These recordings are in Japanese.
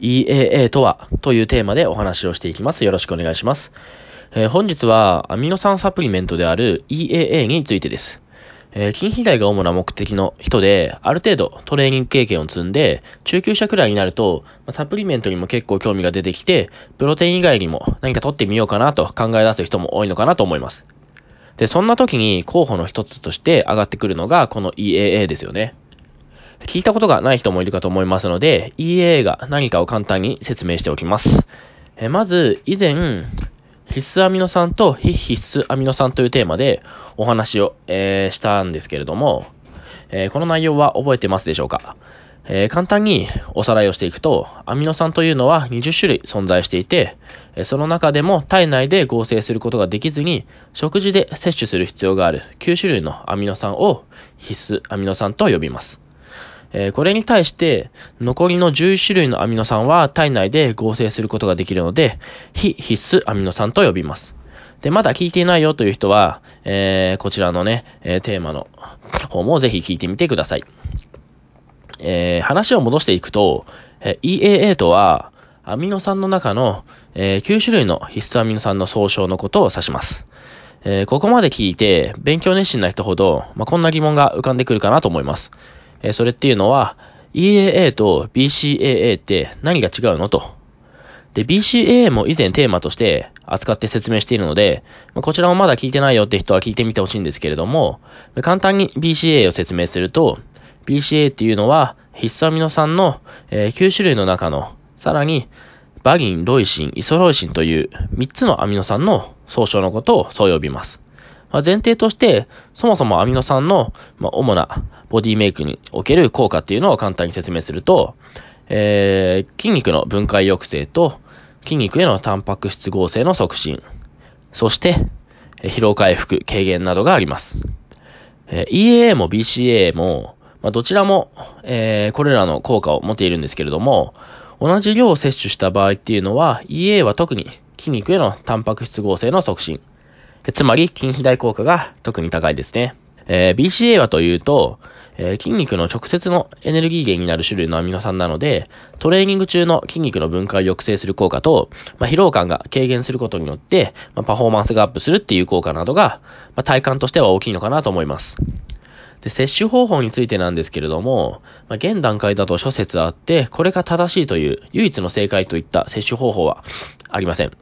EAA とはというテーマでお話をしていきます。よろしくお願いします。えー、本日はアミノ酸サプリメントである EAA についてです。えー、筋肥大が主な目的の人で、ある程度トレーニング経験を積んで、中級者くらいになると、サプリメントにも結構興味が出てきて、プロテイン以外にも何か取ってみようかなと考え出す人も多いのかなと思います。で、そんな時に候補の一つとして上がってくるのがこの EAA ですよね。聞いたことがない人もいるかと思いますので、EA が何かを簡単に説明しておきます。えまず、以前、必須アミノ酸と非必須アミノ酸というテーマでお話を、えー、したんですけれども、えー、この内容は覚えてますでしょうか、えー、簡単におさらいをしていくと、アミノ酸というのは20種類存在していて、その中でも体内で合成することができずに、食事で摂取する必要がある9種類のアミノ酸を必須アミノ酸と呼びます。え、これに対して、残りの11種類のアミノ酸は体内で合成することができるので、非必須アミノ酸と呼びます。で、まだ聞いていないよという人は、えー、こちらのね、えー、テーマの方もぜひ聞いてみてください。えー、話を戻していくと、え EAA とは、アミノ酸の中の、え9種類の必須アミノ酸の総称のことを指します。えここまで聞いて、勉強熱心な人ほど、まあ、こんな疑問が浮かんでくるかなと思います。えそれっていうのは、EAA と BCAA って何が違うのと。で、BCAA も以前テーマとして扱って説明しているので、こちらもまだ聞いてないよって人は聞いてみてほしいんですけれども、簡単に BCAA を説明すると、BCA っていうのは必須アミノ酸の、え9種類の中の、さらにバギン、ロイシン、イソロイシンという3つのアミノ酸の総称のことをそう呼びます。まあ、前提として、そもそもアミノ酸の、まあ、主なボディメイクにおける効果っていうのを簡単に説明すると、えー、筋肉の分解抑制と筋肉へのタンパク質合成の促進、そして、疲労回復、軽減などがあります。えー、EAA も BCAA も、まあ、どちらも、えー、これらの効果を持っているんですけれども、同じ量を摂取した場合っていうのは、EA は特に筋肉へのタンパク質合成の促進、つまり筋肥大効果が特に高いですね。えー、BCA はというと、えー、筋肉の直接のエネルギー源になる種類のアミノ酸なので、トレーニング中の筋肉の分解を抑制する効果と、まあ、疲労感が軽減することによって、まあ、パフォーマンスがアップするっていう効果などが、まあ、体感としては大きいのかなと思います。で、摂取方法についてなんですけれども、まあ、現段階だと諸説あって、これが正しいという唯一の正解といった摂取方法はありません。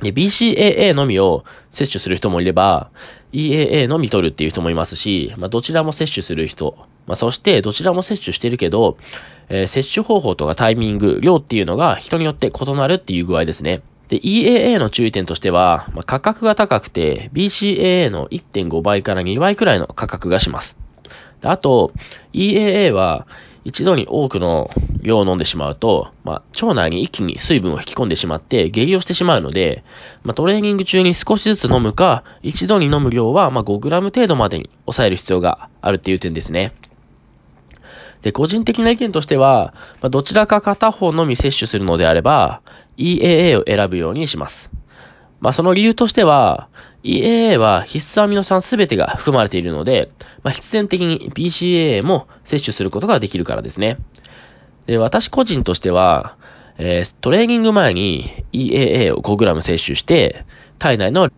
で、BCAA のみを摂取する人もいれば、EAA のみ取るっていう人もいますし、まあ、どちらも摂取する人、まあ、そしてどちらも摂取してるけど、えー、摂取方法とかタイミング、量っていうのが人によって異なるっていう具合ですね。で、EAA の注意点としては、まあ、価格が高くて、BCAA の1.5倍から2倍くらいの価格がします。あと、EAA は、一度に多くの量を飲んでしまうと、まあ、腸内に一気に水分を引き込んでしまって下痢をしてしまうので、まあ、トレーニング中に少しずつ飲むか、一度に飲む量はま 5g 程度までに抑える必要があるっていう点ですね。で、個人的な意見としては、まあ、どちらか片方のみ摂取するのであれば、EAA を選ぶようにします。まあ、その理由としては、EAA は必須アミノ酸すべてが含まれているので、まあ、必然的に BCAA も摂取することができるからですね。で、私個人としては、えー、トレーニング前に EAA を 5g 摂取して、体内の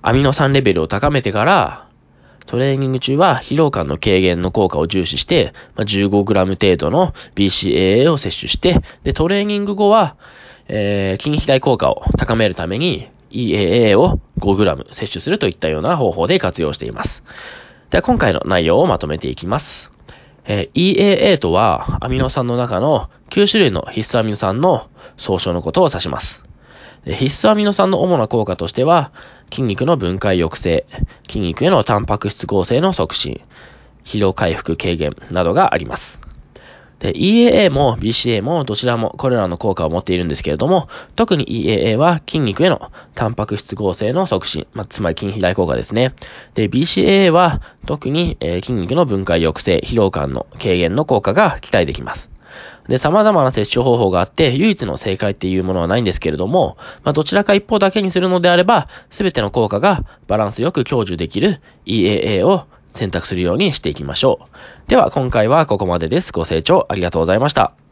アミノ酸レベルを高めてから、トレーニング中は疲労感の軽減の効果を重視して、まあ、15g 程度の BCAA を摂取して、で、トレーニング後は、えー、筋肥大効果を高めるために EAA を 5g 摂取するといったような方法で活用しています。では今回の内容をまとめていきます。えー、EAA とはアミノ酸の中の9種類の必須アミノ酸の総称のことを指します。必須アミノ酸の主な効果としては、筋肉の分解抑制、筋肉へのタンパク質合成の促進、疲労回復軽減などがあります。で、EAA も BCA もどちらもこれらの効果を持っているんですけれども、特に EAA は筋肉へのタンパク質合成の促進、まあ、つまり筋肥大効果ですね。で、BCAA は特に、えー、筋肉の分解抑制、疲労感の軽減の効果が期待できます。で、様々な摂取方法があって、唯一の正解っていうものはないんですけれども、まあ、どちらか一方だけにするのであれば、すべての効果がバランスよく享受できる EAA を選択するようにしていきましょう。では今回はここまでです。ご清聴ありがとうございました。